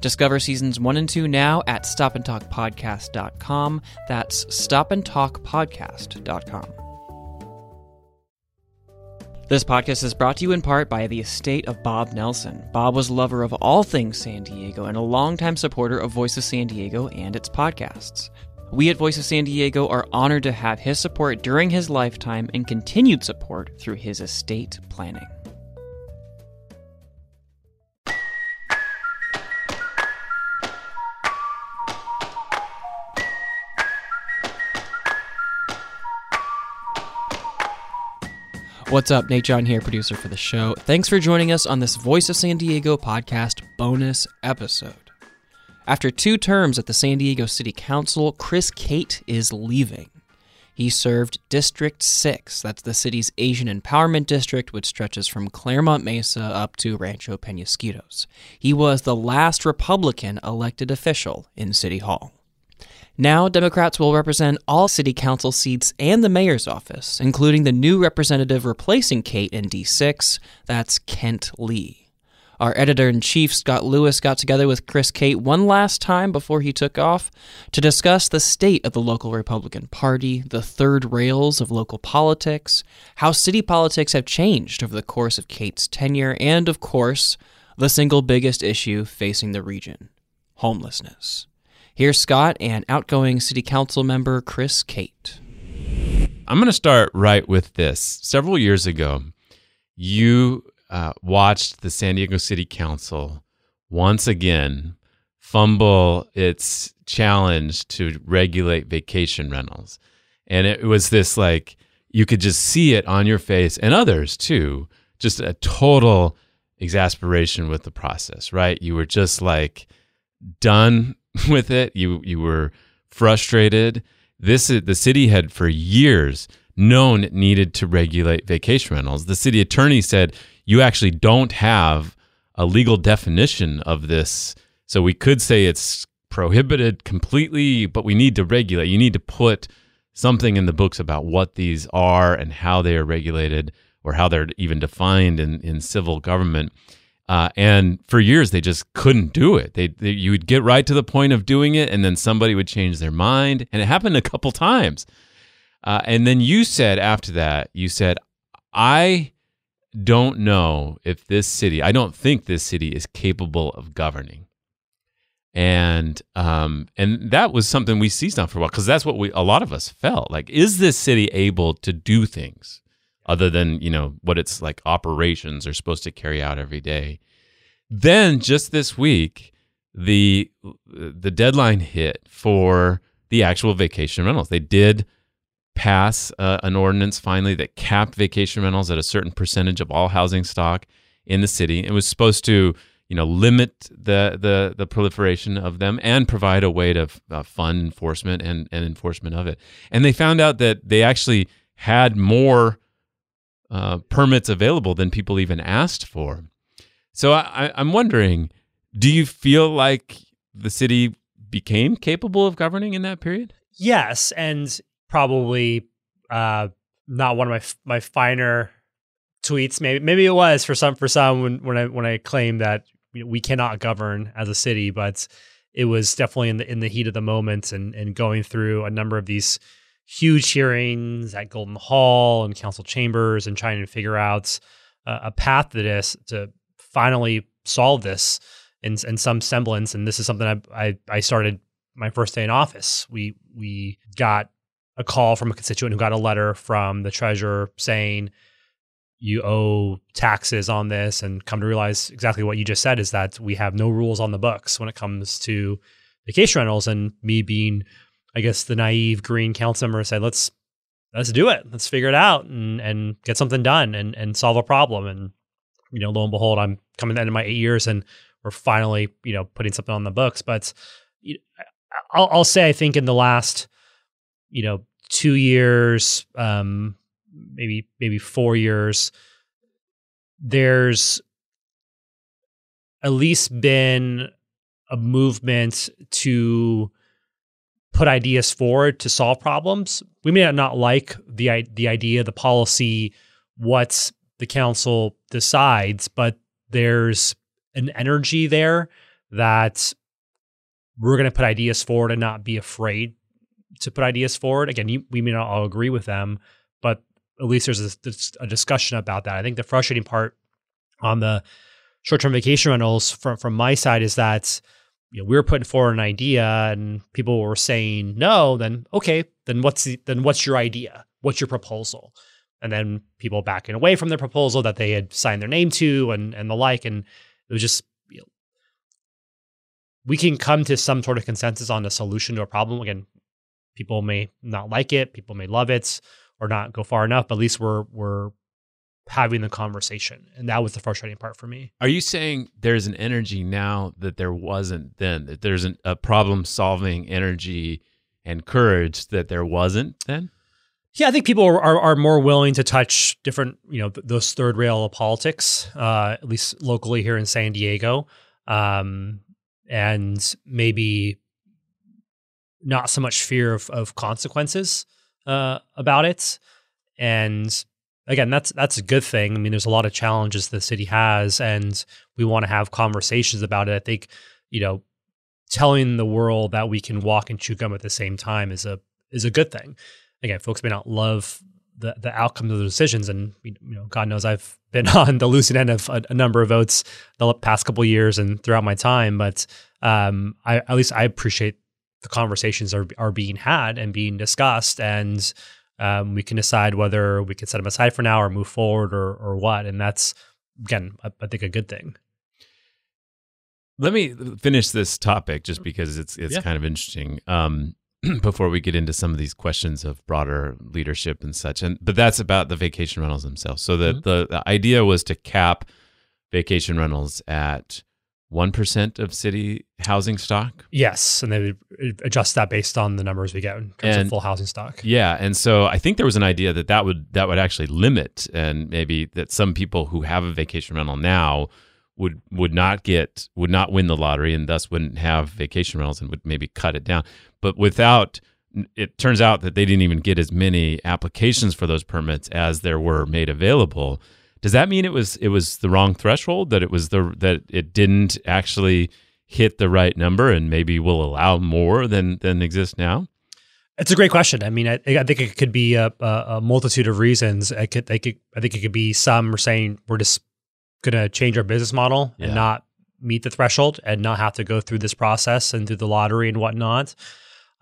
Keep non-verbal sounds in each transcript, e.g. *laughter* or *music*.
Discover seasons one and two now at stopandtalkpodcast.com. That's stopandtalkpodcast.com. This podcast is brought to you in part by the estate of Bob Nelson. Bob was a lover of all things San Diego and a longtime supporter of Voice of San Diego and its podcasts. We at Voice of San Diego are honored to have his support during his lifetime and continued support through his estate planning. What's up? Nate John here, producer for the show. Thanks for joining us on this Voice of San Diego podcast bonus episode. After two terms at the San Diego City Council, Chris Cate is leaving. He served District 6, that's the city's Asian Empowerment District, which stretches from Clairemont Mesa up to Rancho Penasquitos. He was the last Republican elected official in City Hall. Now, Democrats will represent all city council seats and the mayor's office, including the new representative replacing Cate in D6, that's Kent Lee. Our editor in chief, Scott Lewis, got together with Chris Cate one last time before he took off to discuss the state of the local Republican Party, the third rails of local politics, how city politics have changed over the course of Cate's tenure, and, of course, the single biggest issue facing the region homelessness. Here's Scott and outgoing city council member Chris Cate. I'm going to start right with this. Several years ago, you uh, watched the San Diego City Council once again fumble its challenge to regulate vacation rentals. And it was this like, you could just see it on your face and others too, just a total exasperation with the process, right? You were just like done *laughs* with it. You you were frustrated. This the city had for years known it needed to regulate vacation rentals. The city attorney said you actually don't have a legal definition of this, so we could say it's prohibited completely, but we need to regulate. You need to put something in the books about what these are and how they are regulated or how they're even defined in, in civil government. Uh, and for years, they just couldn't do it. They, they, you would get right to the point of doing it, and then somebody would change their mind, and it happened a couple times. Uh, and then you said after that, you said, "I don't know if this city, I don't think this city is capable of governing." And um, and that was something we seized on for a while because that's what we a lot of us felt like. Is this city able to do things? Other than you know what it's like operations are supposed to carry out every day. Then just this week the the deadline hit for the actual vacation rentals. They did pass uh, an ordinance finally that capped vacation rentals at a certain percentage of all housing stock in the city. It was supposed to you know limit the the the proliferation of them and provide a way to uh, fund enforcement and and enforcement of it. And they found out that they actually had more uh, permits available than people even asked for. So I, I'm wondering, do you feel like the city became capable of governing in that period? Yes, and probably uh, not one of my my finer tweets. Maybe maybe it was for some for some when when I when I claimed that we cannot govern as a city, but it was definitely in the in the heat of the moment and and going through a number of these huge hearings at Golden Hall and council chambers and trying to figure out uh, a path to this to finally solve this in, in some semblance. And this is something I, I, I started my first day in office. We we got a call from a constituent who got a letter from the treasurer saying you owe taxes on this and come to realize exactly what you just said is that we have no rules on the books when it comes to vacation rentals and me being I guess the naive green council member said, let's let's do it. Let's figure it out and and get something done and and solve a problem. And you know, lo and behold, I'm coming to the end of my eight years and we're finally, you know, putting something on the books. But I'll, I'll say, I think in the last, you know, two years, um, maybe maybe four years, there's at least been a movement to put ideas forward to solve problems. We may not like the the idea, the policy, what the council decides, but there's an energy there that we're going to put ideas forward and not be afraid to put ideas forward. Again, you, we may not all agree with them, but at least there's a, a discussion about that. I think the frustrating part on the short-term vacation rentals from from my side is that you know, we were putting forward an idea and people were saying no. Then okay, then what's the, then what's your idea? What's your proposal? And then people backing away from their proposal that they had signed their name to and and the like, and it was just you know, we can come to some sort of consensus on a solution to a problem. Again, people may not like it, people may love it, or not go far enough. But at least we're we're having the conversation, and that was the frustrating part for me. Are you saying there's an energy now that there wasn't then? That there's an, a problem solving energy and courage that there wasn't then? Yeah, I think people are, are, are more willing to touch different, you know, th- those third rail of politics, uh, at least locally here in San Diego, um, and maybe not so much fear of, of consequences uh, about it. And again, that's that's a good thing. I mean, there's a lot of challenges the city has, and we want to have conversations about it. I think, you know, telling the world that we can walk and chew gum at the same time is a is a good thing again, folks may not love the the outcomes of the decisions, and you know, God knows I've *laughs* been on the losing end of a, a number of votes the past couple years and throughout my time. But um, I, at least I appreciate the conversations are are being had and being discussed, and um, we can decide whether we can set them aside for now or move forward or or what. And that's again, I, I think a good thing. Let me finish this topic just because it's it's yeah. kind of interesting. Um, *clears throat* before we get into some of these questions of broader leadership and such. And but that's about the vacation rentals themselves. So the mm-hmm. the, the idea was to cap vacation rentals at one percent of city housing stock. Yes, and they would adjust that based on the numbers we get in terms and, of full housing stock. Yeah, and so I think there was an idea that that would that would actually limit, and maybe that some people who have a vacation rental now would would not get would not win the lottery and thus wouldn't have vacation rentals and would maybe cut it down. But without it turns out that they didn't even get as many applications for those permits as there were made available. Does that mean it was it was the wrong threshold that it was the that it didn't actually hit the right number and maybe will allow more than than exists now? It's a great question. I mean, I, I think it could be a, a, multitude of reasons. I could, I could, I think it could be some are saying we're just going to change our business model yeah. and not meet the threshold and not have to go through this process and through the lottery and whatnot.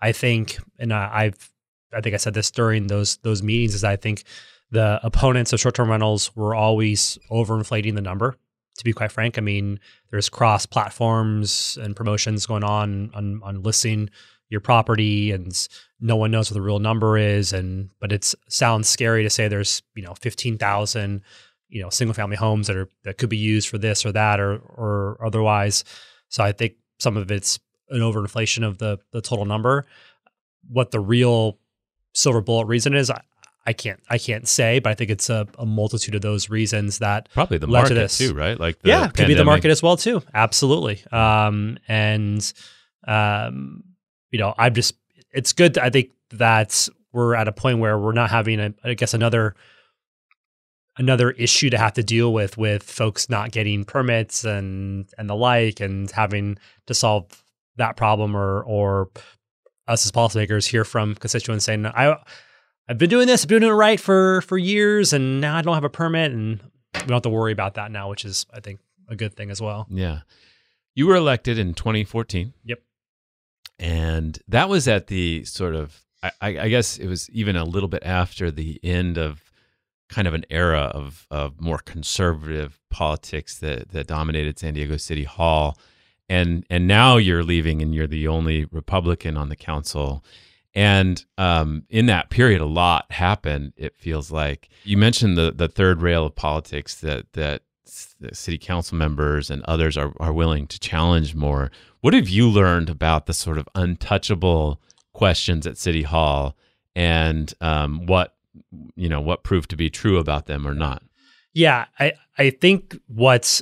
I think, and I, I've, I think I said this during those those meetings, is I think the opponents of short term rentals were always overinflating the number. To be quite frank, I mean, there's cross platforms and promotions going on on, on listing your property, and no one knows what the real number is. And but it sounds scary to say there's you know fifteen thousand you know single family homes that are that could be used for this or that or or otherwise. So I think some of it's an overinflation of the the total number. What the real silver bullet reason is, I can't I can't say, but I think it's a, a multitude of those reasons that probably the market to too, right? Like yeah, pandemic. could be the market as well too. Absolutely. Um, and um, you know, I'm just it's good. I think that we're at a point where we're not having a, I guess another another issue to have to deal with with folks not getting permits and and the like and having to solve that problem or or us as policymakers hear from constituents saying I I've been doing this, I've been doing it right for for years and now I don't have a permit and we don't have to worry about that now, which is I think a good thing as well. Yeah. You were elected in 2014. Yep. And that was at the sort of I, I guess it was even a little bit after the end of kind of an era of of more conservative politics that that dominated San Diego City Hall, and and now you're leaving and you're the only Republican on the council. And um, in that period, a lot happened. It feels like you mentioned the the third rail of politics that that city council members and others are are willing to challenge more. What have you learned about the sort of untouchable questions at City Hall and um, what you know what proved to be true about them or not. Yeah, I I think what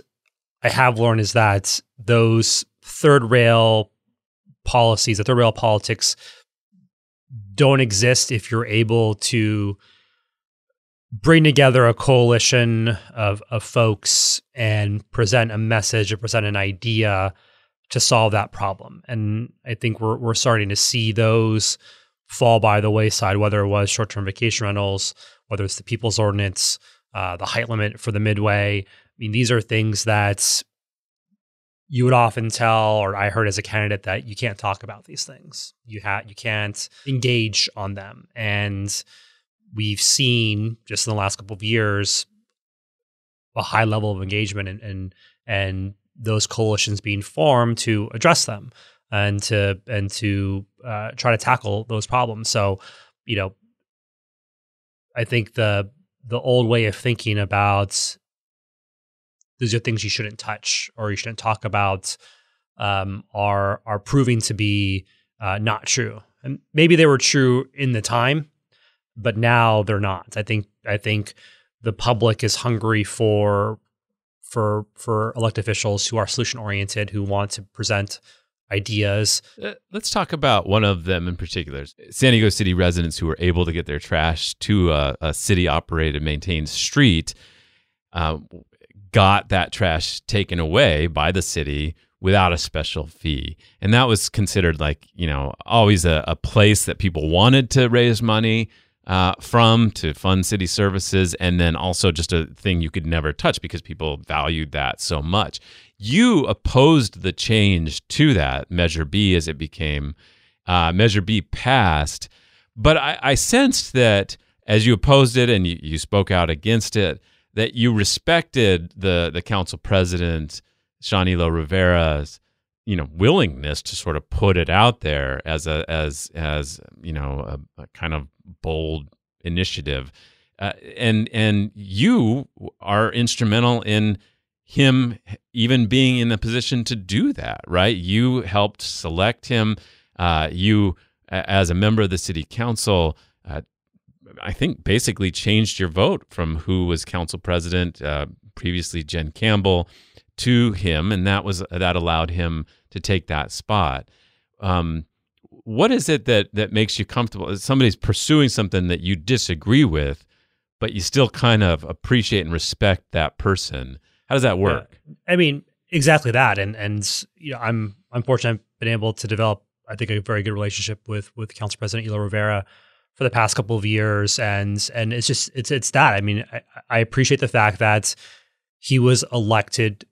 I have learned is that those third rail policies, the third rail politics, don't exist if you're able to bring together a coalition of, of folks and present a message or present an idea to solve that problem. And I think we're we're starting to see those fall by the wayside, whether it was short term vacation rentals, whether it's the people's ordinance, uh, the height limit for the midway. I mean, these are things that you would often tell, or I heard as a candidate, that you can't talk about these things. You have you can't engage on them, and we've seen just in the last couple of years a high level of engagement and and, and those coalitions being formed to address them and to and to uh, try to tackle those problems. So, you know, I think the the old way of thinking about these are things you shouldn't touch or you shouldn't talk about um, are are proving to be uh, not true. And maybe they were true in the time, but now they're not. I think I think the public is hungry for for for elected officials who are solution oriented, who want to present ideas. Uh, let's talk about one of them in particular. San Diego City residents who were able to get their trash to a, a city operated, maintained street uh, got that trash taken away by the city without a special fee. And that was considered like, you know, always a, a place that people wanted to raise money uh, from to fund city services, and then also just a thing you could never touch because people valued that so much. You opposed the change to that Measure B as it became uh, Measure B passed, but I, I, sensed that as you opposed it and you, you spoke out against it, that you respected the the council president Sean Elo Rivera's you know willingness to sort of put it out there as a as as you know a, a kind of bold initiative. Uh, and and you are instrumental in him even being in the position to do that right? You helped select him. Uh, you as a member of the city council i think basically changed your vote from who was council president uh, previously jen campbell to him, and that was that allowed him to take that spot. Um, what is it that that makes you comfortable? Somebody's pursuing something that you disagree with, but you still kind of appreciate and respect that person. How does that work? I mean, exactly that. And and you know, I'm I'm fortunate I've been able to develop, I think, a very good relationship with with Council President Elo Rivera for the past couple of years, and and it's just it's it's that. I mean, I, I appreciate the fact that he was elected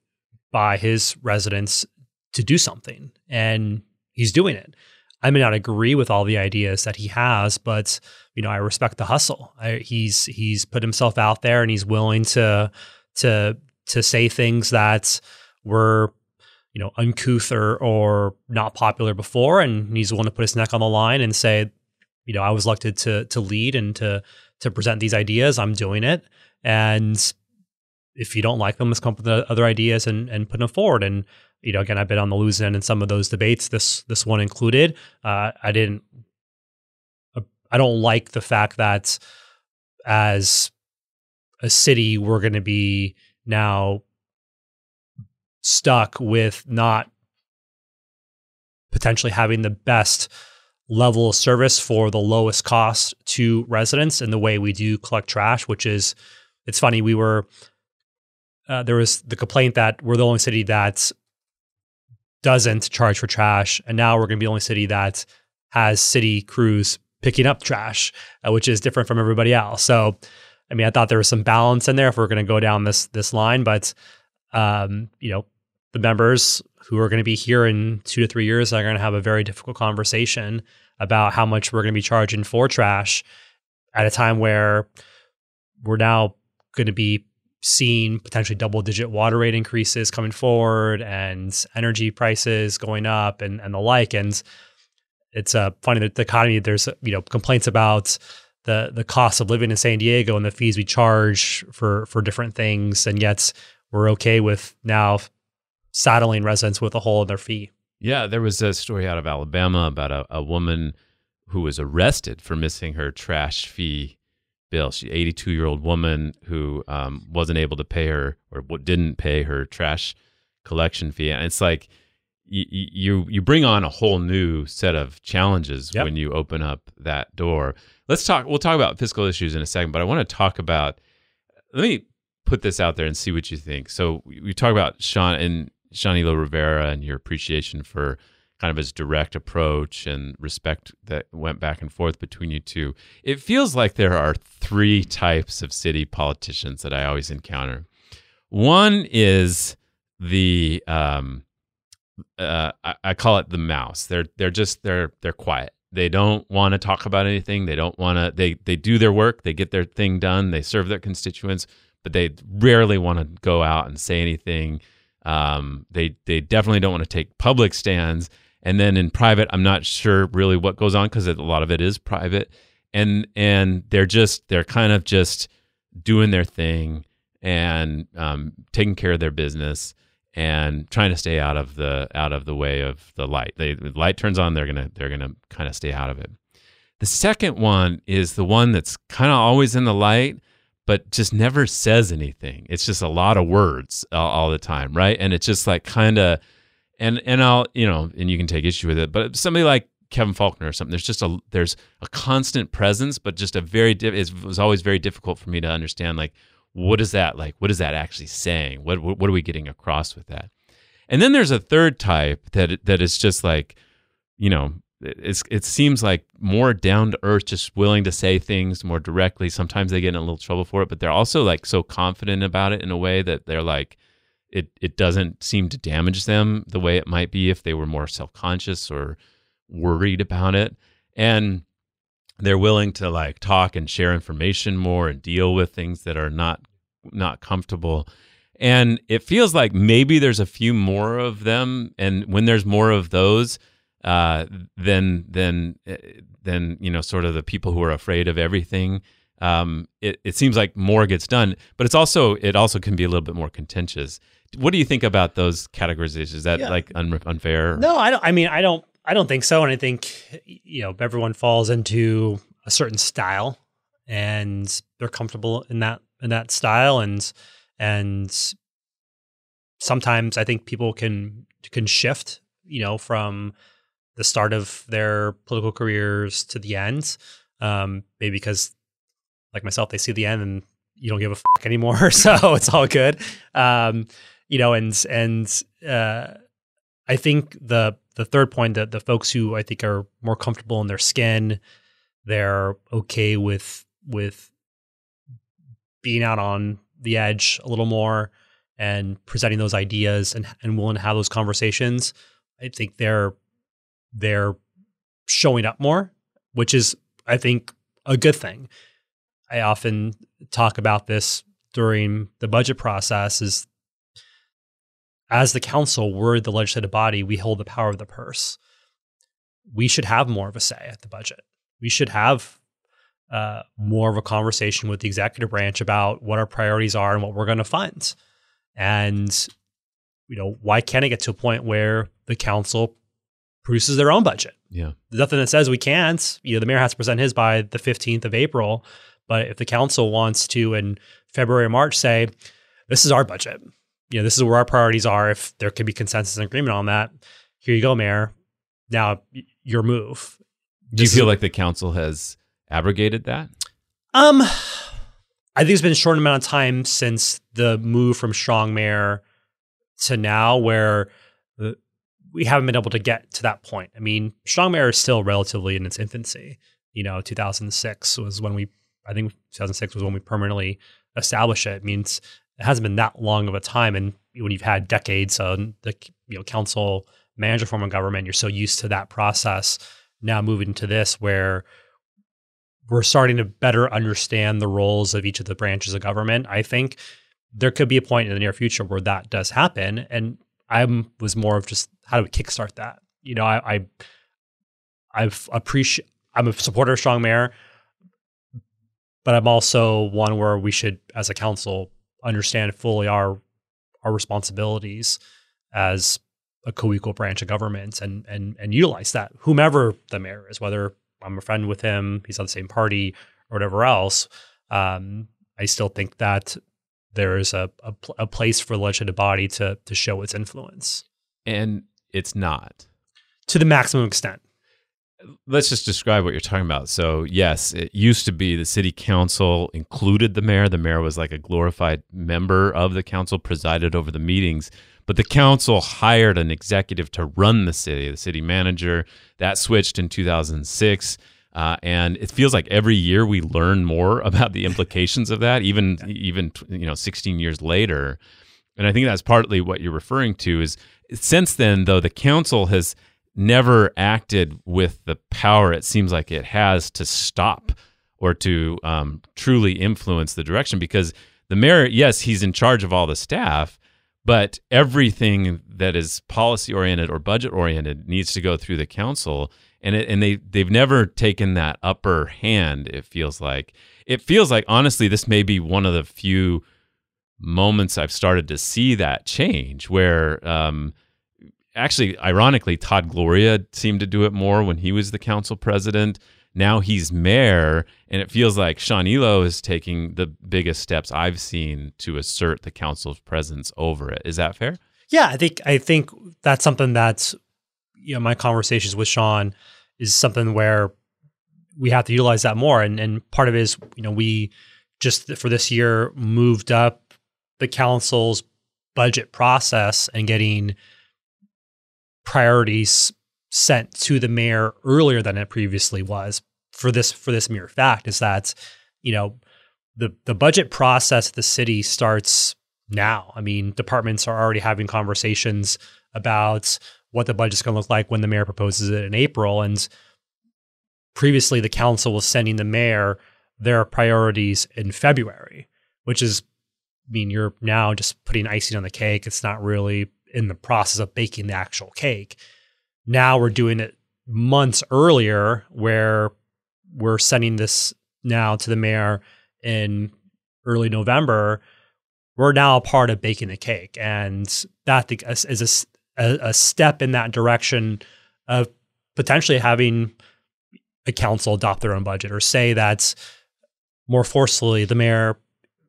by his residents to do something, and he's doing it. I may not agree with all the ideas that he has, but you know, I respect the hustle. I, he's he's put himself out there, and he's willing to to to say things that were you know uncouth or, or not popular before, and he's willing to put his neck on the line and say, you know, I was elected to to lead and to to present these ideas. I'm doing it, and if you don't like them, let's come up with other ideas and, and put them forward. And you know, again, I've been on the losing end in some of those debates. This this one included. Uh, I didn't. Uh, I don't like the fact that as a city we're going to be now stuck with not potentially having the best level of service for the lowest cost to residents in the way we do collect trash, which is it's funny we were uh, there was the complaint that we're the only city that doesn't charge for trash, and now we're going to be the only city that has city crews picking up trash, uh, which is different from everybody else. So, I mean, I thought there was some balance in there if we're going to go down this this line, but um, you know, the members who are going to be here in two to three years are going to have a very difficult conversation about how much we're going to be charging for trash at a time where we're now going to be seeing potentially double digit water rate increases coming forward and energy prices going up and, and the like. And it's uh, funny that the economy, there's, you know, complaints about the, the cost of living in San Diego and the fees we charge for, for different things. And yet we're okay with now saddling residents with a hole in their fee. Yeah. There was a story out of Alabama about a, a woman who was arrested for missing her trash fee bill. She 82 year old woman who um, wasn't able to pay her or didn't pay her trash collection fee. And it's like you you, you bring on a whole new set of challenges Yep. when you open up that door. Let's talk. We'll talk about fiscal issues in a second, but I want to talk about. Let me put this out there and see what you think. So we, we talk about Sean and Sean Elo Rivera and your appreciation for kind of his direct approach and respect that went back and forth between you two. It feels like there are three types of city politicians that I always encounter. One is the um, uh, I, I call it the mouse. They're they're just they're they're quiet. They don't want to talk about anything. They don't want to. They they do their work. They get their thing done. They serve their constituents, but they rarely want to go out and say anything. Um, they they definitely don't want to take public stands. And then in private, I'm not sure really what goes on because a lot of it is private. And and they're just they're kind of just doing their thing and um, taking care of their business and trying to stay out of the out of the way of the light. They, the light turns on, they're gonna they're gonna kind of stay out of it. The second one is the one that's kind of always in the light, but just never says anything. It's just a lot of words all, all the time, right? And it's just like kind of, and and I'll you know, and you can take issue with it, but somebody like Kevin Faulconer or something, there's just a there's a constant presence, but just a very diff- it was always very difficult for me to understand like what is that like? What is that actually saying? What what, what are we getting across with that? And then there's a third type that that is just like, you know, it's it seems like more down to earth, just willing to say things more directly. Sometimes they get in a little trouble for it, but they're also like so confident about it in a way that they're like, it it doesn't seem to damage them the way it might be if they were more self conscious or worried about it, and they're willing to like talk and share information more and deal with things that are not not comfortable and it feels like maybe there's a few more of them and when there's more of those uh, then then then you know sort of the people who are afraid of everything um, it, it seems like more gets done but it's also it also can be a little bit more contentious what do you think about those categorizations is that Yeah. like un- unfair No, I don't. I mean, I don't. I don't think so. And I think you know everyone falls into a certain style, and they're comfortable in that in that style. And and sometimes I think people can can shift. You know, from the start of their political careers to the end, um, maybe because like myself, they see the end and you don't give a fuck anymore, *laughs* so it's all good. Um, you know, and and uh, I think the the third point that the folks who I think are more comfortable in their skin, they're okay with with being out on the edge a little more and presenting those ideas and and willing to have those conversations. I think they're they're showing up more, which is I think a good thing. I often talk about this during the budget process is as the council, we're the legislative body, we hold the power of the purse. We should have more of a say at the budget. We should have uh, more of a conversation with the executive branch about what our priorities are and what we're going to fund. And, you know, why can't it get to a point where the council produces their own budget? yeah There's nothing that says we can't. You know, the mayor has to present his by the 15th of April. But if the council wants to in February or March say, this is our budget, you know, this is where our priorities are. If there can be consensus and agreement on that, here you go, mayor. Now your move. do you feel is- like the council has abrogated that Um, I think it's been a short amount of time since the move from strong mayor to now, where the, we haven't been able to get to that point. I mean, strong mayor is still relatively in its infancy. You know, 2006 was when we, I think 2006 was when we permanently established it. It means it hasn't been that long of a time, and when you've had decades on the you know council manager form of government, you're so used to that process. Now moving to this, where we're starting to better understand the roles of each of the branches of government. I think there could be a point in the near future where that does happen. And I was more of just how do we kickstart that? You know, I, I I've appreciate I'm a supporter of strong mayor, but I'm also one where we should, as a council, understand fully our our responsibilities as a co-equal branch of government and and and utilize that, whomever the mayor is, whether I'm a friend with him. He's on the same party or whatever else. Um, I still think that there is a, a, a place for the legislative body to to show its influence, and it's not to the maximum extent. Let's just describe what you're talking about. So, yes, it used to be the city council included the mayor. The mayor was like a glorified member of the council, presided over the meetings. But the council hired an executive to run the city, the city manager. That switched in 2006. Uh, and it feels like every year we learn more *laughs* about the implications of that, even even you know 16 years later. And I think that's partly what you're referring to. Is since then, though, the council has never acted with the power it seems like it has to stop or to um, truly influence the direction because the mayor, yes, he's in charge of all the staff, but everything that is policy oriented or budget oriented needs to go through the council and it, and they they've never taken that upper hand. It feels like it feels like honestly, this may be one of the few moments I've started to see that change where. Um, actually, ironically, Todd Gloria seemed to do it more when he was the council president. Now he's mayor, and it feels like Sean Elo is taking the biggest steps I've seen to assert the council's presence over it. Is that fair? Yeah, I think I think that's something that's you know my conversations with Sean is something where we have to utilize that more. And and part of it is, you know, we just for this year moved up the council's budget process and getting priorities sent to the mayor earlier than it previously was for this for this mere fact is that you know the the budget process the city starts now. I mean, departments are already having conversations about what the budget's going to look like when the mayor proposes it in April. And previously, the council was sending the mayor their priorities in February, which is, I mean, you're now just putting icing on the cake. It's not really in the process of baking the actual cake. Now we're doing it months earlier, where we're sending this now to the mayor in early November. We're now a part of baking the cake, and that is a a, step in that direction of potentially having a council adopt their own budget or say that more forcefully the mayor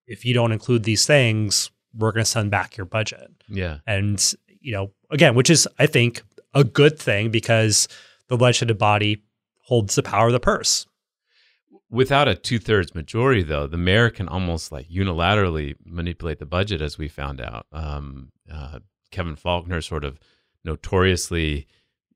if you don't include these things we're going to send back your budget. Yeah. And you know again which is i think a good thing because the legislative body holds the power of the purse. Without a two-thirds majority though the mayor can almost like unilaterally manipulate the budget as we found out. Um, uh, Kevin Faulconer sort of notoriously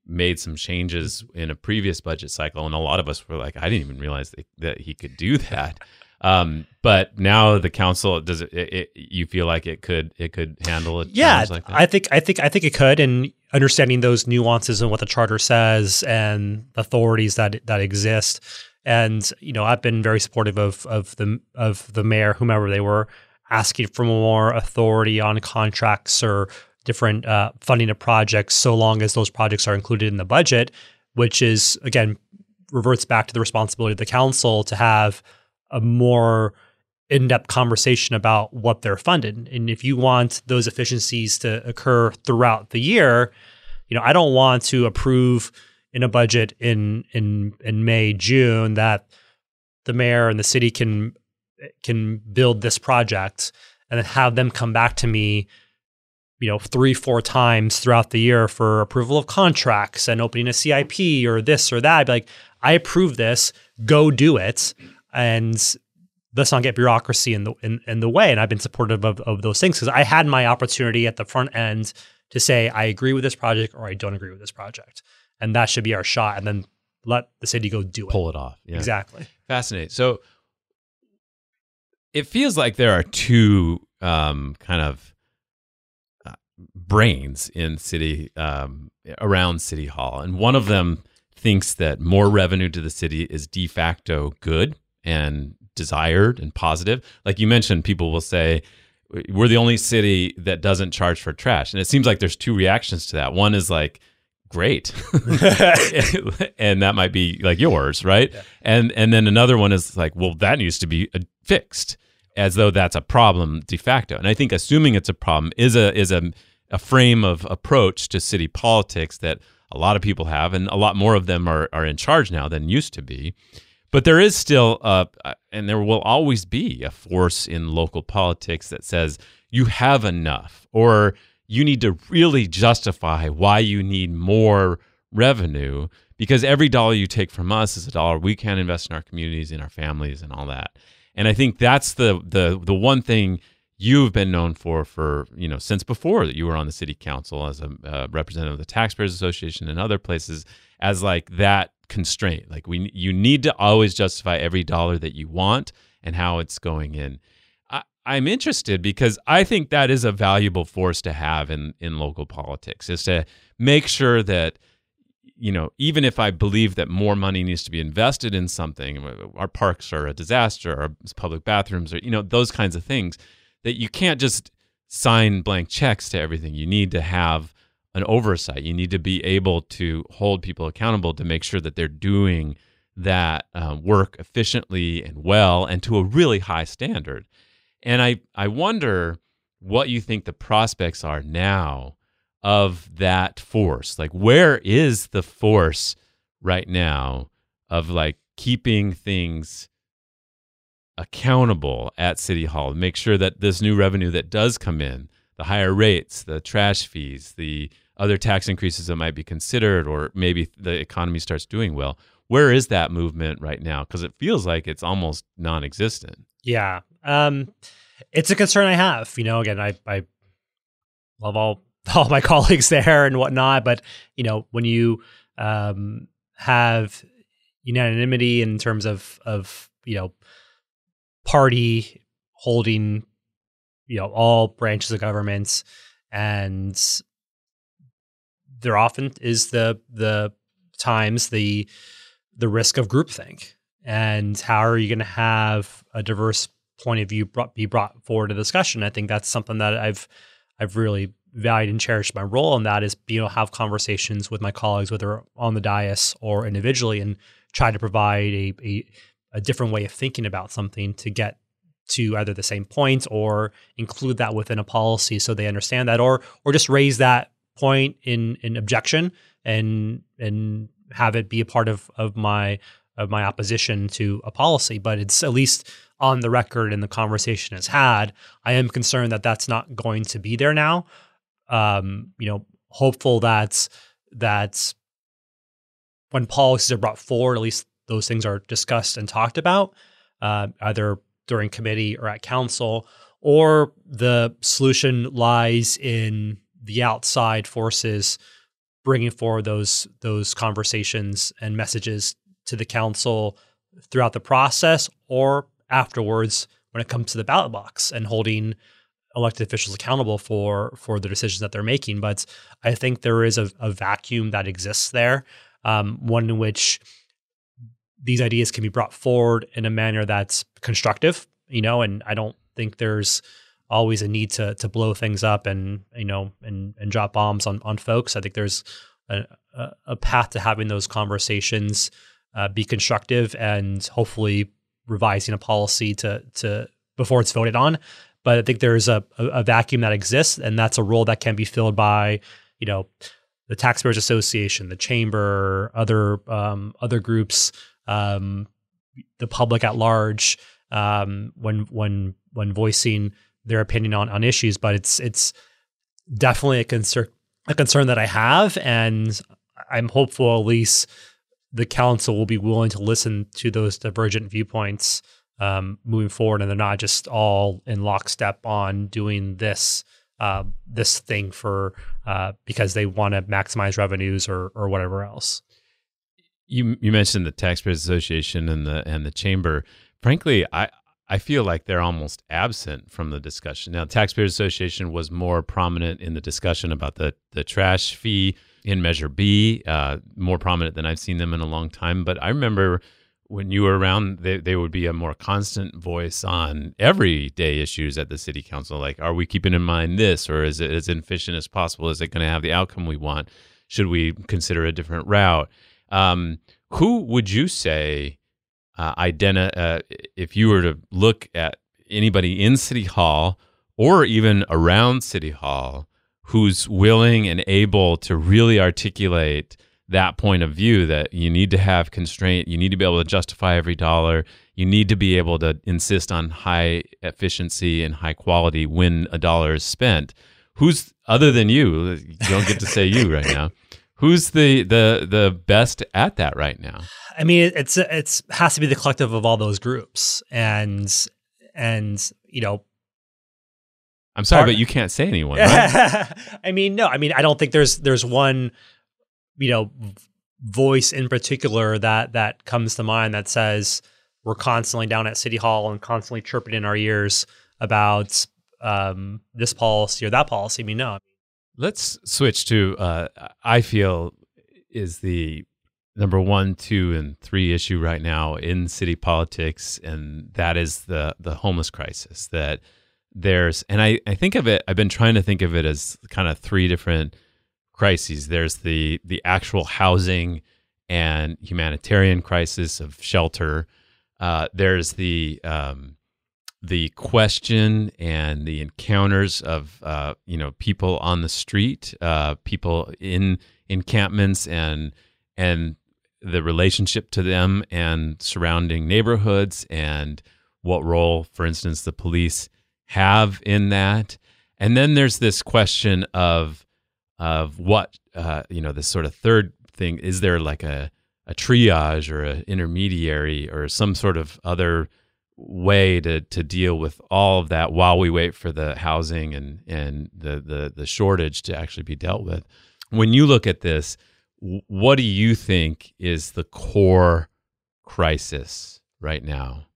made some changes in a previous budget cycle, and a lot of us were like, I didn't even realize that, that he could do that. Um, but now the council does it, it, it, You feel like it could it could handle it? Yeah, like I think I think I think it could, and understanding those nuances and what the charter says and authorities that that exist. And you know, I've been very supportive of of the of the mayor, whomever they were, asking for more authority on contracts or different uh, funding of projects so long as those projects are included in the budget, which is, again, reverts back to the responsibility of the council to have a more in-depth conversation about what they're funded. And if you want those efficiencies to occur throughout the year, you know, I don't want to approve in a budget in in in May, June that the mayor and the city can can build this project and then have them come back to me you know, three, four times throughout the year for approval of contracts and opening a CIP or this or that. I'd be like, I approve this, go do it. And let's not get bureaucracy in the in, in the way. And I've been supportive of, of those things because I had my opportunity at the front end to say I agree with this project or I don't agree with this project. And that should be our shot. And then let the city go do it. Pull it off. Yeah. Exactly. Fascinating. So it feels like there are two um, kind of brains in city um, around city hall. And one of them thinks that more revenue to the city is de facto good and desired and positive. Like you mentioned people will say we're the only city that doesn't charge for trash. And it seems like there's two reactions to that. One is like great. *laughs* *laughs* And that might be like yours right? Yeah. and and then another one is like well that needs to be uh, fixed as though that's a problem de facto and i think assuming it's a problem is a is a a frame of approach to city politics that a lot of people have, and a lot more of them are are in charge now than used to be. But there is still, a, and there will always be a force in local politics that says you have enough, or you need to really justify why you need more revenue because every dollar you take from us is a dollar we can invest in our communities, in our families, and all that. And I think that's the the the one thing you've been known for for you know since before that you were on the city council as a uh, representative of the taxpayers association and other places as like that constraint like we you need to always justify every dollar that you want and how it's going in I, i'm interested because i think that is a valuable force to have in in local politics is to make sure that you know, even if I believe that more money needs to be invested in something, our parks are a disaster, our public bathrooms are, you know, those kinds of things, that you can't just sign blank checks to everything. You need to have an oversight. You need to be able to hold people accountable to make sure that they're doing that uh, work efficiently and well and to a really high standard. And I, I wonder what you think the prospects are now of that force. Like, where is the force right now of like keeping things accountable at City Hall, make sure that this new revenue that does come in, the higher rates, the trash fees, the other tax increases that might be considered, or maybe the economy starts doing well. Where is that movement right now? Because it feels like it's almost non-existent. Yeah, um, it's a concern I have. You know, again, I, I love all *laughs* all my colleagues there and whatnot, but you know, when you um, have unanimity in terms of of you know party holding you know all branches of government and there often is the the times the the risk of groupthink. And how are you going to have a diverse point of view brought, be brought forward to discussion? I think that's something that i've i've really valued and cherished my role in that is able to have conversations with my colleagues whether on the dais or individually and try to provide a, a a different way of thinking about something to get to either the same point or include that within a policy so they understand that or or just raise that point in in objection and and have it be a part of of my of my opposition to a policy. But it's at least on the record and the conversation is had. I am concerned that that's not going to be there now um you know hopeful that that when policies are brought forward at least those things are discussed and talked about, uh, either during committee or at council, or the solution lies in the outside forces bringing forward those those conversations and messages to the council throughout the process or afterwards when it comes to the ballot box and holding elected officials accountable for for the decisions that they're making. But I think there is a, a vacuum that exists there, um, one in which these ideas can be brought forward in a manner that's constructive, you know, and I don't think there's always a need to to blow things up and you know and and drop bombs on on folks. I think there's a, a path to having those conversations uh, be constructive and hopefully revising a policy to to before it's voted on. But I think there's a, a vacuum that exists, and that's a role that can be filled by you know the Taxpayers Association, the Chamber, other um, other groups um, the public at large um, when when when voicing their opinion on on issues. But it's it's definitely a concern a concern that I have, and I'm hopeful at least the council will be willing to listen to those divergent viewpoints um, moving forward, and they're not just all in lockstep on doing this uh, this thing for uh, because they want to maximize revenues or or whatever else. You you mentioned the taxpayers association and the and the chamber. Frankly i i feel like they're almost absent from the discussion. Now the taxpayers association was more prominent in the discussion about the the trash fee in measure b uh, more prominent than i've seen them in a long time but i remember when you were around they, they would be a more constant voice on everyday issues at the city council like are we keeping in mind this or is it as efficient as possible? Is it going to have the outcome we want? Should we consider a different route? Um, who would you say uh, identi- uh, if you were to look at anybody in City Hall or even around City Hall who's willing and able to really articulate that point of view that you need to have constraint, you need to be able to justify every dollar, you need to be able to insist on high efficiency and high quality when a dollar is spent. Who's other than you? You don't get to say you right now. *laughs* Who's the the the best at that right now? I mean, it's it's has to be the collective of all those groups, and and you know, I'm sorry, Part- but you can't say anyone. *laughs* Right? I mean, no, I mean, I don't think there's there's one, you know, voice in particular that that comes to mind that says we're constantly down at City Hall and constantly chirping in our ears about um, this policy or that policy. I mean, no, Let's switch to uh, I feel is the number one, two, and three issue right now in city politics, and that is the the homeless crisis. That there's, and I I think of it. I've been trying to think of it as kind of three different crises. There's the the actual housing and humanitarian crisis of shelter. Uh, there's the um, the question and the encounters of uh, you know people on the street, uh, people in encampments, and and the relationship to them and surrounding neighborhoods, and what role, for instance, the police have in that. And then there's this question of of what uh, you know this sort of third thing is there like a a triage or an intermediary or some sort of other way to to deal with all of that while we wait for the housing and and the the the shortage to actually be dealt with. When you look at this, what do you think is the core crisis right now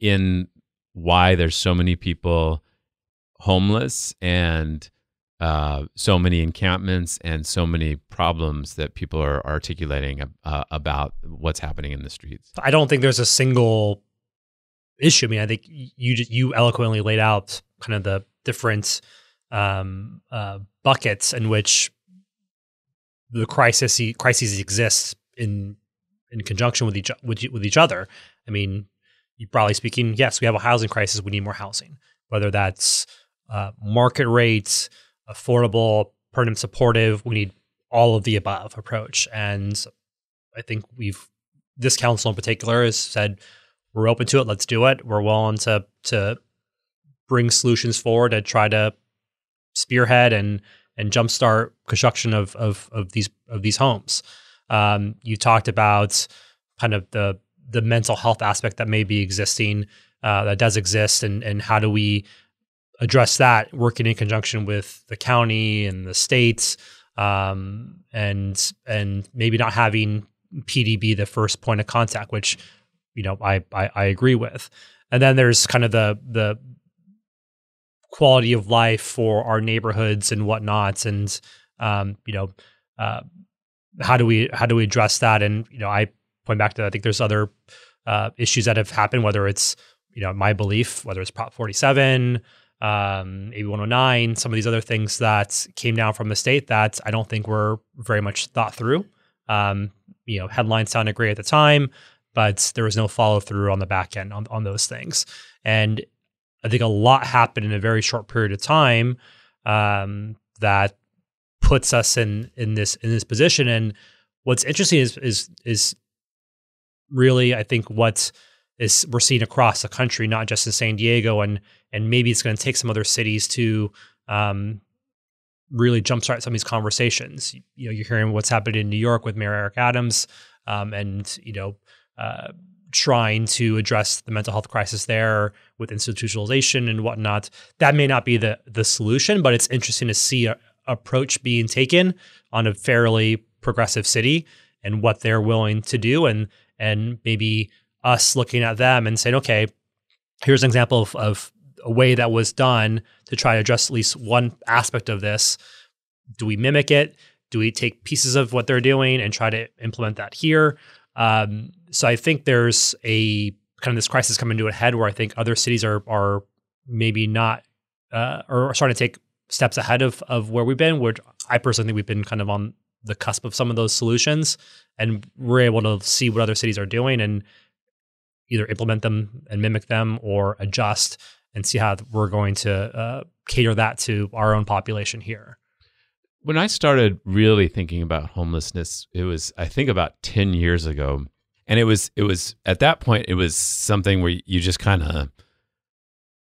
in why there's so many people homeless and uh, so many encampments and so many problems that people are articulating uh, about what's happening in the streets. I don't think there's a single issue. I mean, I think you you eloquently laid out kind of the different um, uh, buckets in which the crisis crises exist in in conjunction with each with, with each other. I mean, broadly speaking, yes, we have a housing crisis. We need more housing, whether that's uh, market rates, affordable, permanent supportive. We need all of the above approach, and I think we've this council in particular has said we're open to it. Let's do it. We're willing to to bring solutions forward to try to spearhead and and jumpstart construction of of of these of these homes. Um, you talked about kind of the the mental health aspect that may be existing uh, that does exist, and and how do we address that working in conjunction with the county and the states, um, and and maybe not having PD be the first point of contact, which you know I, I I agree with. And then there's kind of the the quality of life for our neighborhoods and whatnot, and um, you know uh, how do we how do we address that? And you know I point back to I think there's other uh, issues that have happened, whether it's you know my belief, whether it's Prop 47 um, AB 109, some of these other things that came down from the state that I don't think were very much thought through. Um, you know, headlines sounded great at the time, but there was no follow through on the back end on, on those things. And I think a lot happened in a very short period of time um, that puts us in in this in this position. And what's interesting is is is really I think what is we're seeing across the country, not just in San Diego, and and maybe it's going to take some other cities to um, really jumpstart some of these conversations. You, know, you're hearing what's happened in New York with Mayor Eric Adams, um, and you know, uh, trying to address the mental health crisis there with institutionalization and whatnot. That may not be the the solution, but it's interesting to see a approach being taken on a fairly progressive city and what they're willing to do, and and maybe us looking at them and saying, okay, here's an example of, of a way that was done to try to address at least one aspect of this. Do we mimic it? Do we take pieces of what they're doing and try to implement that here? Um, so I think there's a kind of this crisis coming to a head where I think other cities are are maybe not uh, or are starting to take steps ahead of of where we've been. Which I personally think we've been kind of on the cusp of some of those solutions, and we're able to see what other cities are doing and either implement them and mimic them or adjust and see how we're going to uh, cater that to our own population here. when I started really thinking about homelessness, it was I think about 10 years ago. And it was it was at that point it was something where you just kind of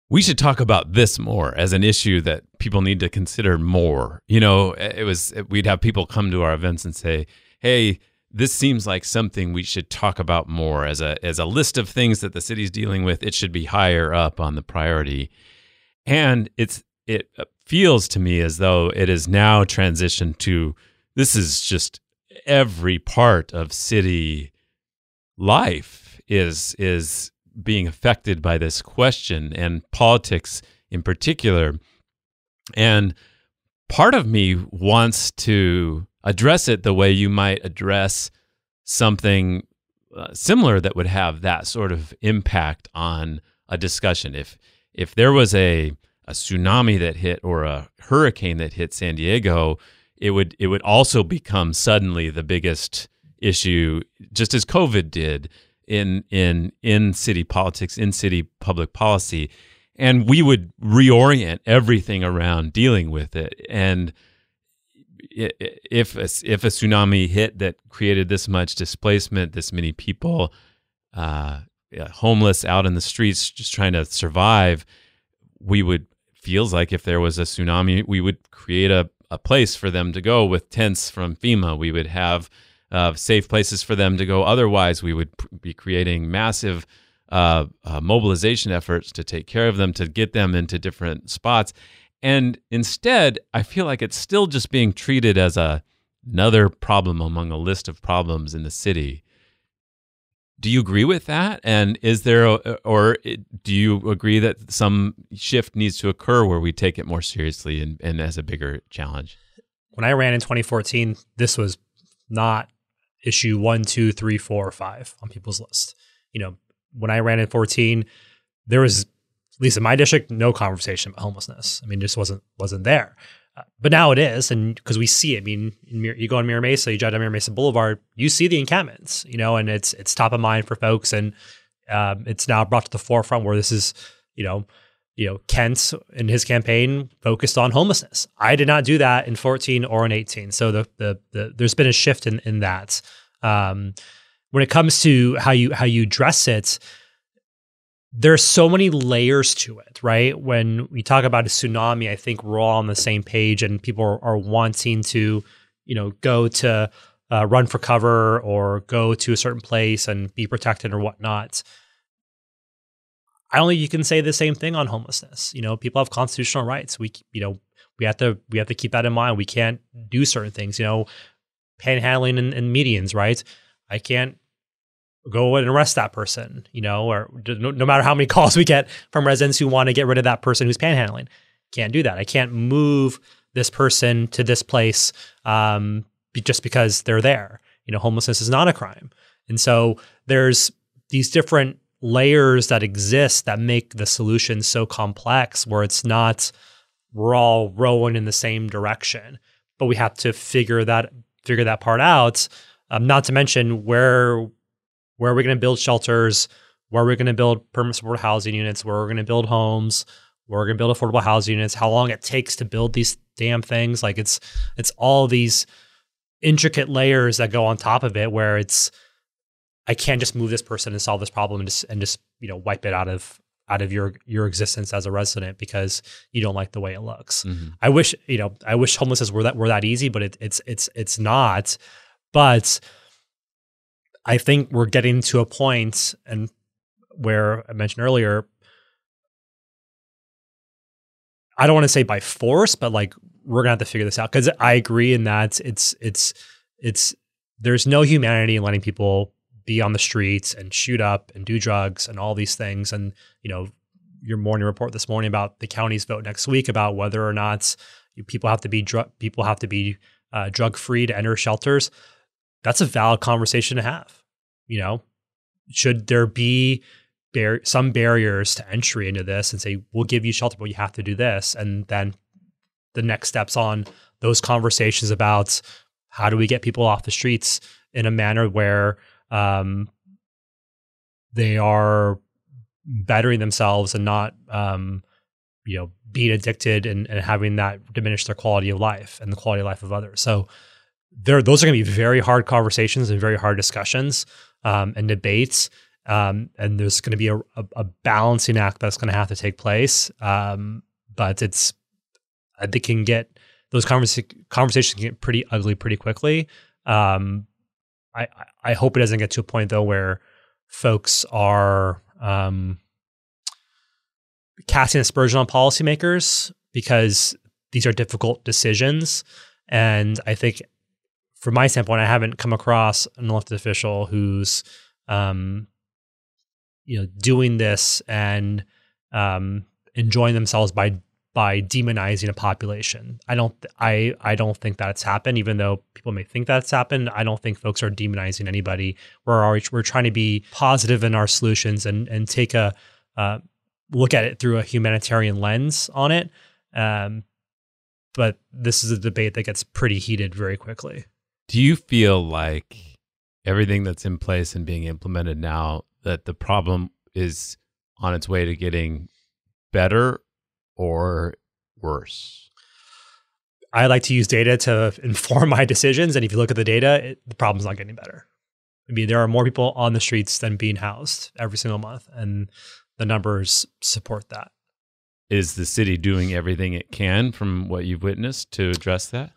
we should talk about this more as an issue that people need to consider more. You know, it was we'd have people come to our events and say, "Hey, this seems like something we should talk about more as a as a list of things that the city's dealing with. It should be higher up on the priority." And it's it feels to me as though it is now transitioned to this is just every part of city life is is being affected by this question and politics in particular and part of me wants to address it the way you might address something uh, similar that would have that sort of impact on a discussion if if there was a a tsunami that hit or a hurricane that hit San Diego, it would it would also become suddenly the biggest issue, just as COVID did in in in city politics, in city public policy, and we would reorient everything around dealing with it. And if a, if a tsunami hit that created this much displacement, this many people uh, homeless out in the streets just trying to survive, we would feels like if there was a tsunami, we would create a, a place for them to go with tents from FEMA. We would have uh, safe places for them to go. Otherwise, we would pr- be creating massive uh, uh, mobilization efforts to take care of them, to get them into different spots. And instead, I feel like it's still just being treated as a, another problem among a list of problems in the city. Do you agree with that? And is there, a, or do you agree that some shift needs to occur where we take it more seriously and, and as a bigger challenge? When I ran in 2014, this was not issue one, two, three, four, or five on people's list. You know, when I ran in 14, there was, at least in my district, no conversation about homelessness. I mean, just wasn't wasn't there. Uh, but now it is, and because we see it. I mean, Mir- you go on Mira Mesa, you drive down Mira Mesa Boulevard, you see the encampments, you know, and it's it's top of mind for folks, and um, it's now brought to the forefront where this is, you know, you know, Kent in his campaign focused on homelessness. I did not do that in 14 or in 18, so the the, the there's been a shift in in that. Um, when it comes to how you how you dress it, there's so many layers to it, right? When we talk about a tsunami, I think we're all on the same page, and people are, are wanting to, you know, go to uh, run for cover or go to a certain place and be protected or whatnot. I don't think you can say the same thing on homelessness. You know, people have constitutional rights. We, you know, we have to we have to keep that in mind. We can't do certain things. You know, panhandling and, and medians, right? I can't go and arrest that person, you know, or no, no, matter how many *laughs* calls we get from residents who want to get rid of that person who's panhandling. Can't do that. I can't move this person to this place um, just because they're there. You know, homelessness is not a crime. And so there's these different layers that exist that make the solution so complex where it's not we're all rowing in the same direction but we have to figure that figure that part out um, not to mention where where are we going to build shelters? Where are we going to build permanent supported housing units? Where are we're going to build homes? Where are we're going to build affordable housing units? How long it takes to build these damn things? Like it's it's all these intricate layers that go on top of it. Where it's I can't just move this person and solve this problem and just and just you know wipe it out of out of your your existence as a resident because you don't like the way it looks. Mm-hmm. I wish you know I wish homelessness were that were that easy, but it, it's it's it's not. But I think we're getting to a point and where I mentioned earlier, I don't want to say by force, but like we're gonna have to figure this out because I agree in that it's it's it's there's no humanity in letting people be on the streets and shoot up and do drugs and all these things. And you know, your morning report this morning about the county's vote next week about whether or not people have to be drug people have to be uh, drug free to enter shelters that's a valid conversation to have. You know, should there be bar- some barriers to entry into this and say, we'll give you shelter, but you have to do this. And then the next steps on those conversations about how do we get people off the streets in a manner where um, they are bettering themselves and not um, you know being addicted and, and having that diminish their quality of life and the quality of life of others. So there, those are going to be very hard conversations and very hard discussions um, and debates. Um, and there's going to be a, a, a, balancing act that's going to have to take place. Um, but it's, they can get those conversa- conversations can get pretty ugly pretty quickly. Um, I, I hope it doesn't get to a point though where folks are um, casting aspersion on policymakers because these are difficult decisions. And I think, from my standpoint, I haven't come across an elected official who's, um, you know, doing this and um, enjoying themselves by by demonizing a population. I don't I I don't think that's happened even though people may think that's happened. I don't think folks are demonizing anybody. We're always, we're trying to be positive in our solutions and and take a uh, look at it through a humanitarian lens on it. Um, but this is a debate that gets pretty heated very quickly. Do you feel like everything that's in place and being implemented now that the problem is on its way to getting better or worse? I like to use data to *laughs* inform my decisions. And if you look at the data, it, the problem's not getting better. I mean, there are more people on the streets than being housed every single month. And the numbers support that. Is the city doing everything it can from what you've witnessed to address that?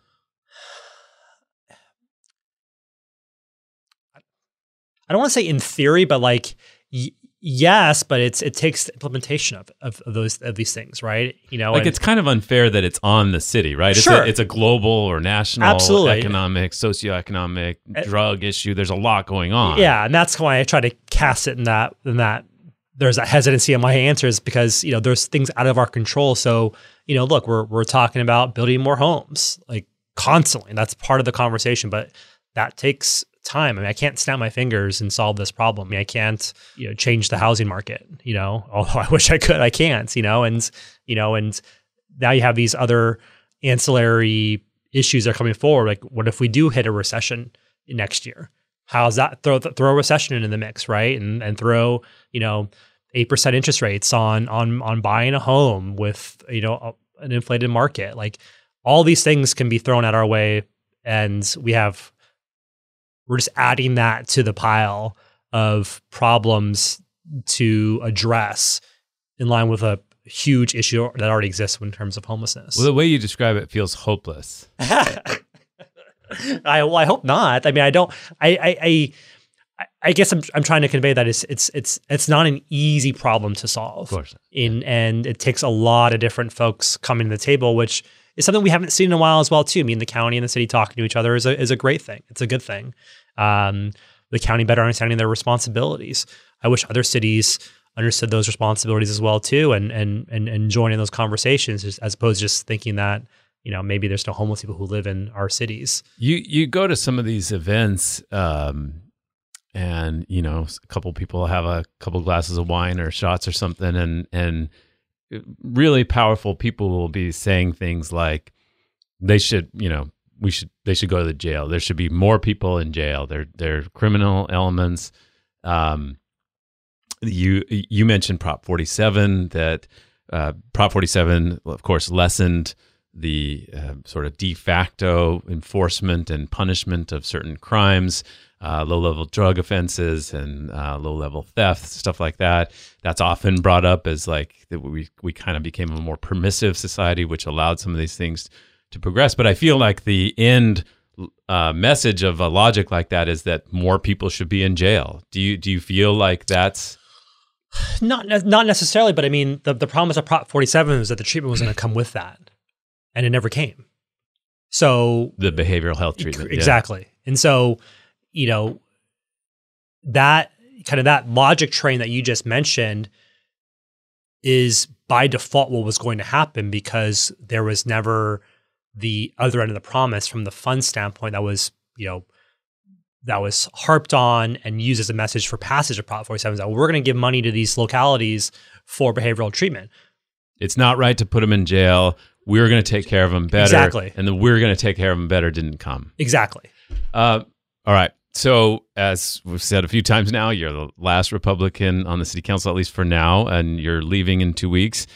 I don't want to say in theory, but like y- yes, but it's it takes implementation of, of, of those of these things, right? You know, like and, it's kind of unfair that it's on the city, right? It's sure. a, it's a global or national, Absolutely. economic, socioeconomic uh, drug issue. There's a lot going on. Yeah, and that's why I try to cast it in that in that there's a hesitancy in my answers because you know there's things out of our control. So you know, look, we're we're talking about building more homes like constantly. And that's part of the conversation, but that takes time. I mean, I can't snap my fingers and solve this problem. I mean, I can't you know change the housing market. You know, *laughs* although I wish I could, I can't. You know, and you know, and now you have these other ancillary issues that are coming forward. Like, what if we do hit a recession next year? How's that throw throw a recession into the mix, right? And and throw you know eight percent interest rates on on on buying a home with you know a, an inflated market. Like all these things can be thrown at our way, and we have we're just adding that to the pile of problems to address in line with a huge issue that already exists in terms of homelessness. Well, the way you describe it feels hopeless. *laughs* I well, I hope not. I mean, I don't. I I, I I guess I'm I'm trying to convey that it's it's it's it's not an easy problem to solve. Of course. In and it takes a lot of different folks coming to the table, which is something we haven't seen in a while as well too. I mean, the county and the city talking to each other is a is a great thing. It's a good thing. Um, the county better understanding their responsibilities. I wish other cities understood those responsibilities as well too, and and and and joining those conversations as opposed to just thinking that you know maybe there's no homeless people who live in our cities. You you go to some of these events. Um, and you know a couple people have a couple glasses of wine or shots or something and and really powerful people will be saying things like they should you know we should they should go to the jail. There should be more people in jail. They're they're criminal elements. Um you you mentioned prop 47 that uh, prop 47 of course lessened the uh, sort of de facto enforcement and punishment of certain crimes uh, low level drug offenses and uh, low level theft, stuff like that. That's often brought up as like that we we kind of became a more permissive society, which allowed some of these things to progress. But I feel like the end uh, message of a logic like that is that more people should be in jail. Do you do you feel like that's not not necessarily? But I mean, the the promise of Prop Forty Seven was that the treatment was going to come with that, and it never came. So the behavioral health treatment, exactly, yeah. and so you know, that kind of that logic train that you just mentioned is by default what was going to happen because there was never the other end of the promise from the fund standpoint that was, you know, that was harped on and used as a message for passage of Prop 47 that we're going to give money to these localities for behavioral treatment. It's not right to put them in jail. We're going to take care of them better. Exactly. And the we're going to take care of them better didn't come. Exactly. Uh, all right. So, as we've said a few times now, you're the last Republican on the city council, at least for now, and you're leaving in two weeks.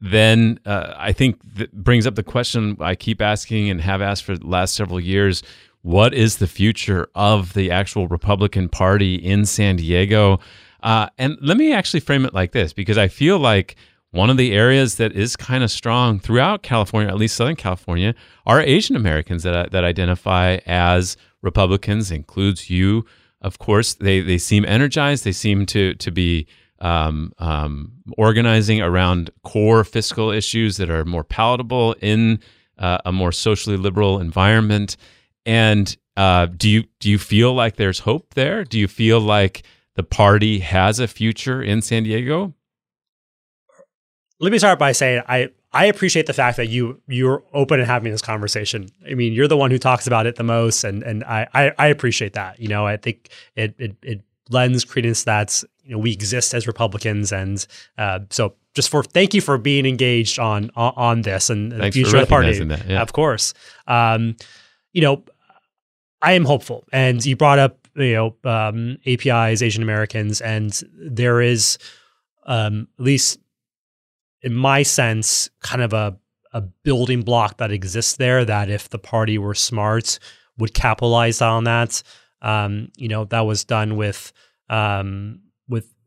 Then uh, I think that brings up the question I keep asking and have asked for the last several years what is the future of the actual Republican Party in San Diego? Uh, and let me actually frame it like this because I feel like one of the areas that is kind of strong throughout California, at least Southern California, are Asian Americans that, that identify as Republicans, includes you. Of course, they, they seem energized. They seem to, to be um, um, organizing around core fiscal issues that are more palatable in uh, a more socially liberal environment. And uh, do you do you feel like there's hope there? Do you feel like the party has a future in San Diego? Let me start by saying I I appreciate the fact that you you're open and having this conversation. I mean, you're the one who talks about it the most, and and I I, I appreciate that. You know, I think it it, it lends credence that you know we exist as Republicans, and uh, so just for thank you for being engaged on on, on this and Thanks the for future of the party. that, yeah. Of course, um, you know, I am hopeful, and you brought up you know um, APIs, Asian Americans, and there is um, at least in my sense, kind of a a building block that exists there that if the party were smart would capitalize on that. Um, you know, that was done with um, with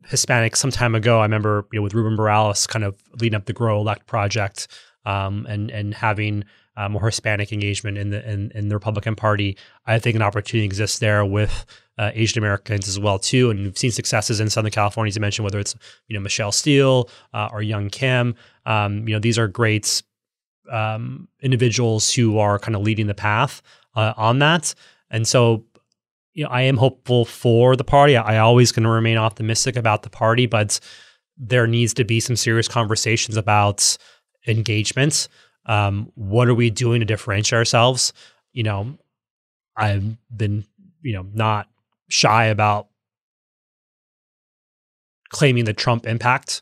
Hispanics some time ago. I remember, you know, with Ruben Barrales kind of leading up the Grow Elect project um, and and having uh, more Hispanic engagement in the in, in the Republican Party. I think an opportunity exists there with uh, Asian Americans as well too, and we've seen successes in Southern California. As you mentioned, whether it's you know Michelle Steel uh, or Young Kim, um, you know these are great um, individuals who are kind of leading the path uh, on that, and so you know I am hopeful for the party. I, I always going to remain optimistic about the party, but there needs to be some serious conversations about engagements. Um, what are we doing to differentiate ourselves? You know, I've been, you know, not shy about claiming the Trump impact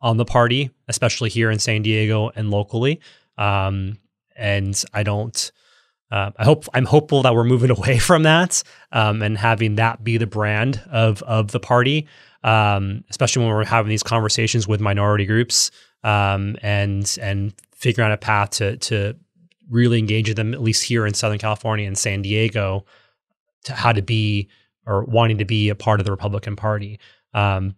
on the party, especially here in San Diego and locally. Um, and I don't. Uh, I hope I'm hopeful that we're moving *laughs* away from that um, and having that be the brand of of the party, um, especially when we're having these conversations with minority groups um, and and figuring out a path to to really engage with them at least here in Southern California and San Diego to how to be or wanting to be a part of the Republican Party. Um,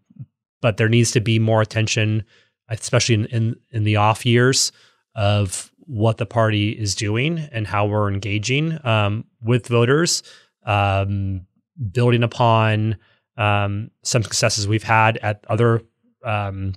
but there needs to be more attention, especially in, in in the off years, of what the party is doing and how we're engaging um, with voters, um, building upon um, some successes we've had at other um,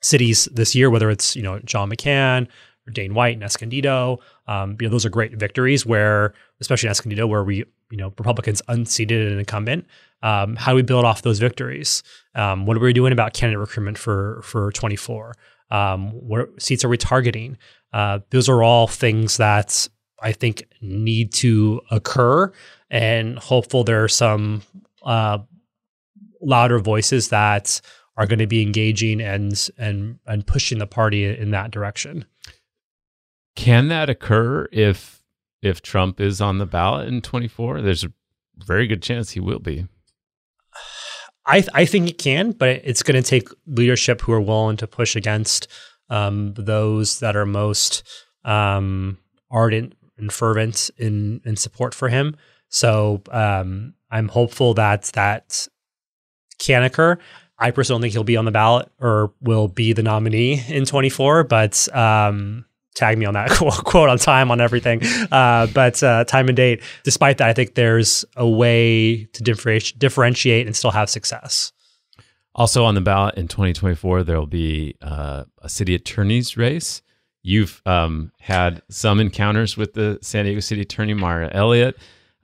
cities this year, whether it's you know John McCann or Dane White and Escondido. Um, you know those are great victories where, especially in Escondido, where we you know Republicans unseated an incumbent. Um, how do we build off those victories? What are we doing about candidate recruitment for for 24? Um, what seats are we targeting? Uh, those are all things that I think need to occur, and hopeful there are some uh, louder voices that are going to be engaging and and and pushing the party in that direction. Can that occur if if Trump is on the ballot in 24? There's a very good chance he will be. I I think it can, but it's going to take leadership who are willing to push against um, those that are most um, ardent and fervent in in support for him. So um, I'm hopeful that that can occur. I personally think he'll be on the ballot or will be the nominee in 24, but um, tag me on that *laughs* quote on time on everything. Uh, but uh, time and date. Despite that, I think there's a way to differentiate and still have success. Also on the ballot in 2024, there will be uh, a city attorney's race. You've um, had some encounters with the San Diego City Attorney, Mara Elliott.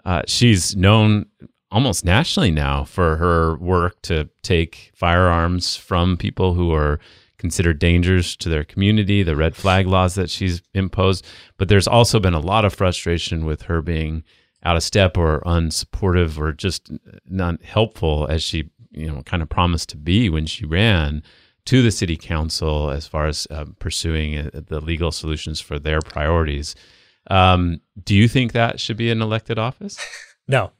Uh, she's known almost nationally now for her work to take firearms from people who are considered dangers to their community, the red flag laws that she's imposed. But there's also been a lot of frustration with her being out of step or unsupportive or just not helpful as she, you know, kind of promised to be when she ran to the city council as far as uh, pursuing uh, the legal solutions for their priorities. Um, do you think that should be an elected office? *laughs* No.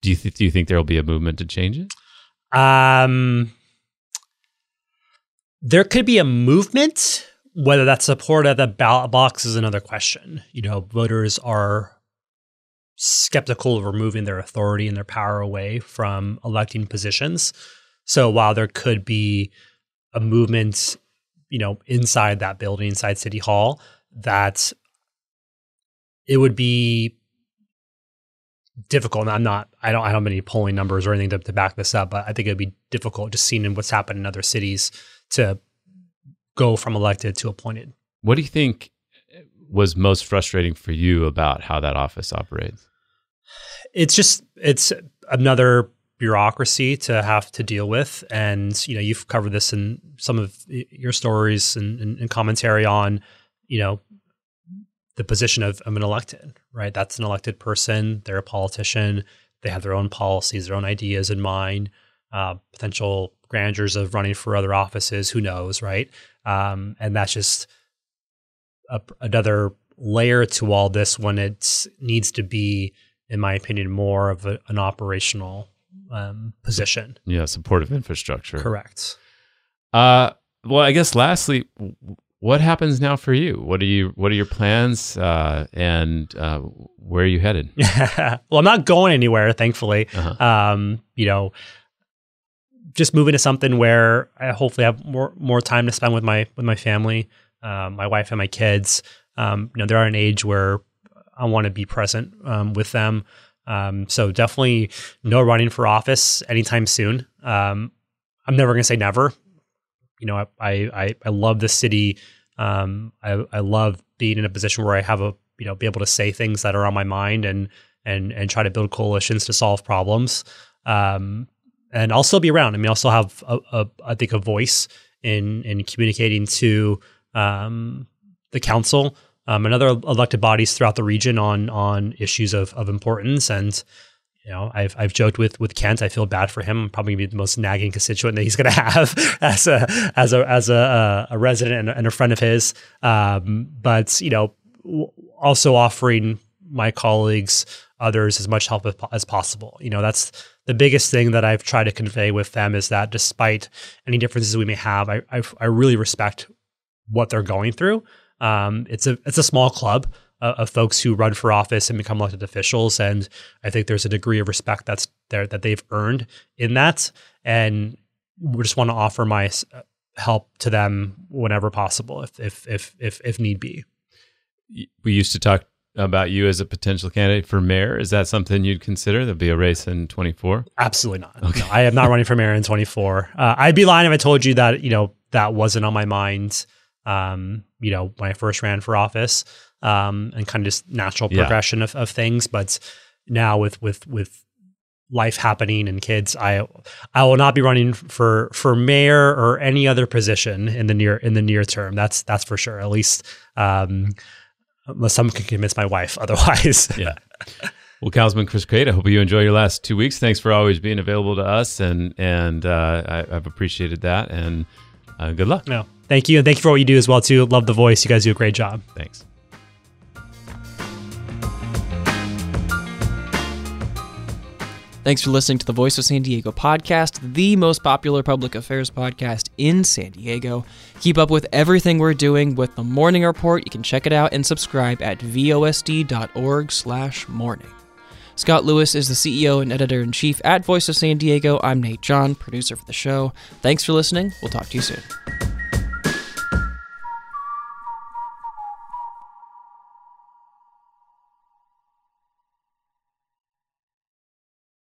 Do you th- do you think there will be a movement to change it? Um, there could be a movement Whether that's support at the ballot box is another question. You know, voters are skeptical of removing their authority and their power away from electing positions. So while there could be a movement, you know, inside that building, inside City Hall, that it would be difficult. And I'm not, I don't, I don't have any polling numbers or anything to, to back this up, but I think it'd be difficult just seeing what's happened in other cities to go from elected to appointed. What do you think was most frustrating for you about how that office operates? It's just, it's another bureaucracy to have to deal with. And, you know, you've covered this in some of your stories and, and, and commentary on, you know, the position of, of an elected, right? That's an elected person. They're a politician. They have their own policies, their own ideas in mind, uh, potential grandeurs of running for other offices. Who knows, right? Um, and that's just a, another layer to all this when it needs to be, in my opinion, more of a, an operational um, position. Yeah, supportive infrastructure. Correct. Uh, well, I guess lastly, what happens now for you? What are you? What are your plans? Uh, and uh, where are you headed? *laughs* well, I'm not going anywhere, thankfully. Uh-huh. Um, you know, just moving to something where I hopefully have more more time to spend with my with my family, um, my wife and my kids. Um, you know, they're at an age where I want to be present um, with them. Um, so definitely no running for office anytime soon. Um, I'm never going to say never you know, I I I love the city. Um, I I love being in a position where I have a you know be able to say things that are on my mind and and and try to build coalitions to solve problems. Um, and I'll still be around. I mean, I'll still have a, a I think a voice in in communicating to um, the council um, and other elected bodies throughout the region on on issues of of importance and you know, I've I've joked with with Kent. I feel bad for him. I'm probably gonna be the most nagging constituent that he's going *laughs* to have as a as a as a a resident and, and a friend of his. Um, but you know, also offering my colleagues others as much help as possible. You know, that's the biggest thing that I've tried to convey with them is that despite any differences we may have, I I, I really respect what they're going through. Um, it's a it's a small club uh, of folks who run for office and become elected officials, and I think there's a degree of respect that's there that they've earned in that, and we just want to offer my uh, help to them whenever possible, if if if if, if need be. We used to talk about you as a potential candidate for mayor. Is that something you'd consider? There'll be a race in 24? Absolutely not. Okay. No, I am not running for mayor in 24. Uh, I'd be lying if I told you that, you know, that wasn't on my mind, um, you know, when I first ran for office um, and kind of just natural progression yeah. of, of things. But now with with with life happening and kids, I I will not be running for for mayor or any other position in the near in the near term. That's that's for sure. At least um, unless someone can convince my wife *laughs* otherwise. yeah. Well, Councilman Chris Cate, I hope you enjoy your last two weeks. Thanks for always being available to us, and and uh, I, have appreciated that. And uh, good luck. No, thank you, and thank you for what you do as well too. Love the voice. You guys do a great job. Thanks. Thanks for listening to the Voice of San Diego podcast, the most popular public affairs podcast in San Diego. Keep up with everything we're doing with the Morning Report. You can check it out and subscribe at vosd.org/morning. Scott Lewis is the CEO and editor in chief at Voice of San Diego. I'm Nate John, producer for the show. Thanks for listening. We'll talk to you soon.